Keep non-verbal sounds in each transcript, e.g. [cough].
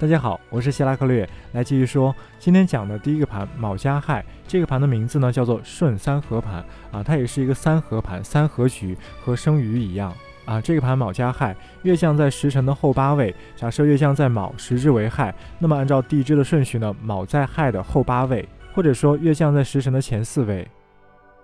大家好，我是希拉克略，来继续说今天讲的第一个盘卯加亥。这个盘的名字呢叫做顺三合盘啊，它也是一个三合盘，三合局和生鱼一样啊。这个盘卯加亥，月相在时辰的后八位。假设月相在卯，时之为亥，那么按照地支的顺序呢，卯在亥的后八位，或者说月相在时辰的前四位。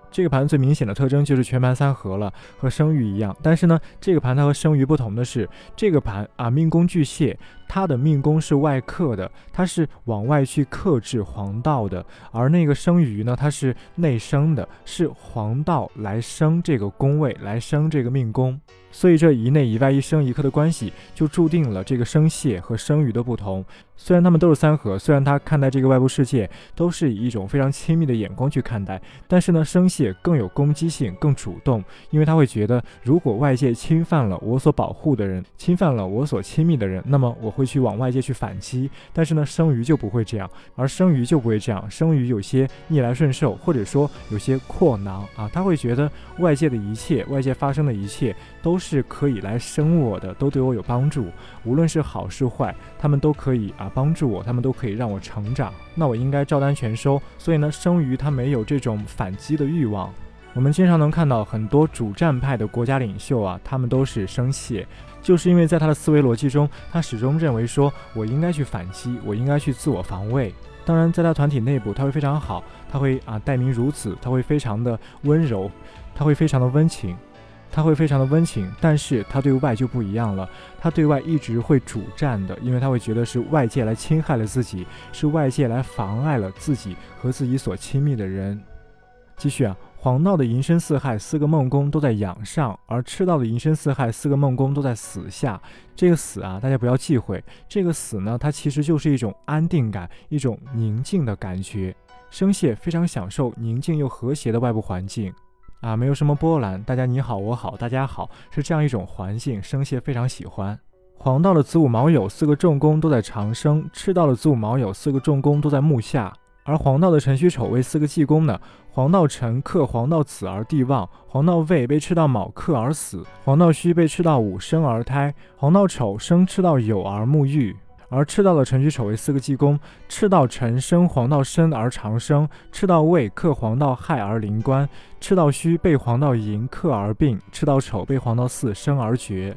这个盘最明显的特征就是全盘三合了，和生鱼一样。但是呢，这个盘它和生鱼不同的是，这个盘啊命宫巨蟹，他的命宫是外克的，他是往外去克制黄道的；而那个生鱼呢，它是内生的，是黄道来生这个宫位，来生这个命宫。所以这一内一外一生一克的关系，就注定了这个生蟹和生鱼的不同。虽然他们都是三合，虽然他看待这个外部世界都是以一种非常亲密的眼光去看待，但是呢，生蟹更有攻击性，更主动，因为他会觉得，如果外界侵犯了我所保护的人，侵犯了我所亲密的人，那么我会去往外界去反击。但是呢，生鱼就不会这样，而生鱼就不会这样，生鱼有些逆来顺受，或者说有些阔囊啊，他会觉得外界的一切，外界发生的一切都是可以来生我的，都对我有帮助，无论是好是坏，他们都可以啊。帮助我，他们都可以让我成长，那我应该照单全收。所以呢，生鱼它没有这种反击的欲望。我们经常能看到很多主战派的国家领袖啊，他们都是生气，就是因为在他的思维逻辑中，他始终认为说我应该去反击，我应该去自我防卫。当然，在他团体内部，他会非常好，他会啊待民如子，他会非常的温柔，他会非常的温情。他会非常的温情，但是他对外就不一样了。他对外一直会主战的，因为他会觉得是外界来侵害了自己，是外界来妨碍了自己和自己所亲密的人。继续啊，黄道的寅申巳亥四个梦宫都在阳上，而赤道的寅申巳亥四个梦宫都在死下。这个死啊，大家不要忌讳。这个死呢，它其实就是一种安定感，一种宁静的感觉。生蟹非常享受宁静又和谐的外部环境。啊，没有什么波澜，大家你好我好大家好，是这样一种环境，生蟹非常喜欢。黄道的子午卯酉四个重宫都在长生，赤道的子午卯酉四个重宫都在木下，而黄道的辰戌丑未四个忌宫呢？黄道辰克黄道子而地旺，黄道未被赤道卯克而死，黄道戌被赤道午生而胎，黄道丑生赤道酉而沐浴。而赤道的辰戌丑未四个忌宫，赤道辰生黄道申而长生，赤道未克黄道亥而临官，赤道戌被黄道寅克而病，赤道丑被黄道巳生而绝。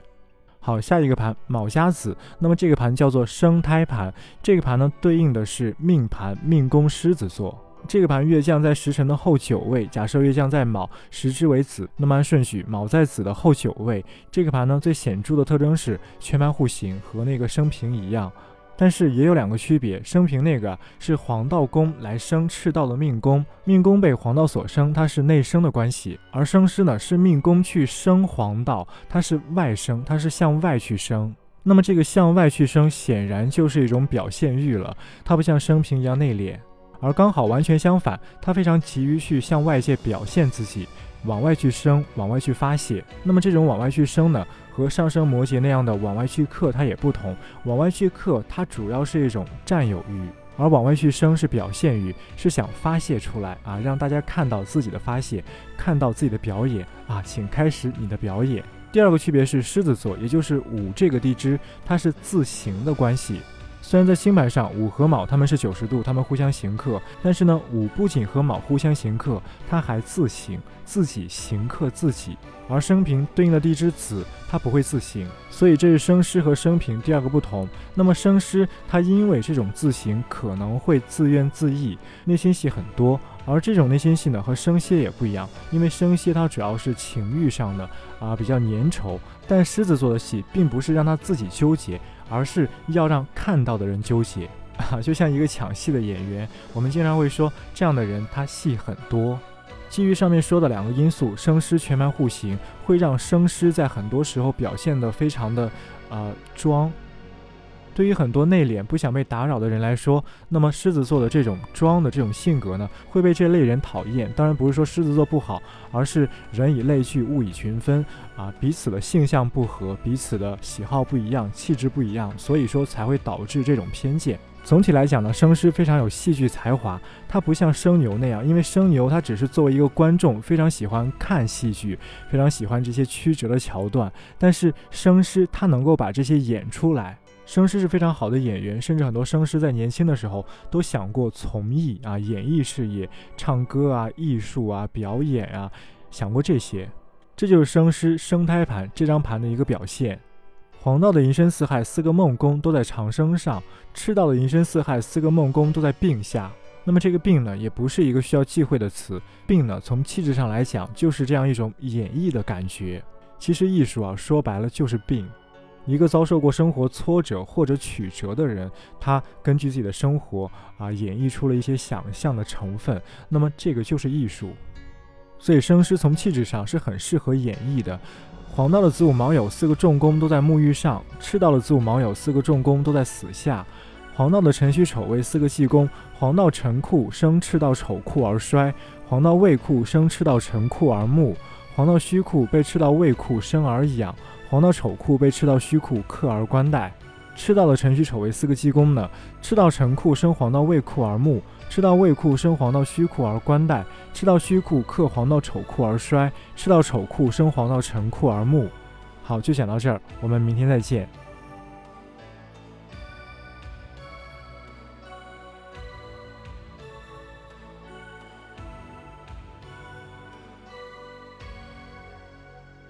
好，下一个盘卯加子，那么这个盘叫做生胎盘，这个盘呢对应的是命盘命宫狮子座。这个盘月将在时辰的后九位，假设月将在卯，时支为子，那么按顺序，卯在子的后九位。这个盘呢，最显著的特征是全盘户型，和那个生平一样，但是也有两个区别。生平那个是黄道宫来生赤道的命宫，命宫被黄道所生，它是内生的关系；而生师呢，是命宫去生黄道，它是外生，它是向外去生。那么这个向外去生，显然就是一种表现欲了，它不像生平一样内敛。而刚好完全相反，他非常急于去向外界表现自己，往外去生，往外去发泄。那么这种往外去生呢，和上升摩羯那样的往外去克它也不同。往外去克，它主要是一种占有欲，而往外去生是表现欲，是想发泄出来啊，让大家看到自己的发泄，看到自己的表演啊，请开始你的表演。第二个区别是狮子座，也就是午这个地支，它是自行的关系。虽然在星盘上午和卯他们是九十度，他们互相刑克，但是呢，午不仅和卯互相刑克，它还自刑，自己刑克自己。而生平对应的地支子，他不会自刑，所以这是生师和生平第二个不同。那么生师他因为这种自刑可能会自怨自艾，内心戏很多。而这种内心戏呢，和生蝎也不一样，因为生蝎它主要是情欲上的啊，比较粘稠，但狮子座的戏并不是让他自己纠结。而是要让看到的人纠结 [laughs] 啊，就像一个抢戏的演员，我们经常会说这样的人他戏很多。基于上面说的两个因素，生师全盘户型会让生师在很多时候表现得非常的呃装。对于很多内敛、不想被打扰的人来说，那么狮子座的这种装的这种性格呢，会被这类人讨厌。当然不是说狮子座不好，而是人以类聚，物以群分啊，彼此的性相不合，彼此的喜好不一样，气质不一样，所以说才会导致这种偏见。总体来讲呢，生狮非常有戏剧才华，他不像生牛那样，因为生牛他只是作为一个观众，非常喜欢看戏剧，非常喜欢这些曲折的桥段，但是生狮他能够把这些演出来。生师是非常好的演员，甚至很多生师在年轻的时候都想过从艺啊，演艺事业，唱歌啊，艺术啊，表演啊，想过这些。这就是生师生胎盘这张盘的一个表现。黄道的寅申巳亥四个梦宫都在长生上，赤道的寅申巳亥四个梦宫都在病下。那么这个病呢，也不是一个需要忌讳的词。病呢，从气质上来讲，就是这样一种演绎的感觉。其实艺术啊，说白了就是病。一个遭受过生活挫折或者曲折的人，他根据自己的生活啊，演绎出了一些想象的成分，那么这个就是艺术。所以生师从气质上是很适合演绎的。黄道的子午卯酉四个重宫都在沐浴上，赤道的子午卯酉四个重宫都在死下。黄道的辰戌丑未四个忌宫，黄道辰库生赤道丑库而衰，黄道未库生赤道辰库而木，黄道戌库被赤道未库生而养。黄道丑库被赤道虚库克而冠带，赤道的辰戌丑为四个忌宫呢？赤道辰库生黄道未库而木，赤道未库生黄道虚库而冠带，赤道虚库克黄道丑库而衰，赤道丑库生黄道辰库而木。好，就讲到这儿，我们明天再见。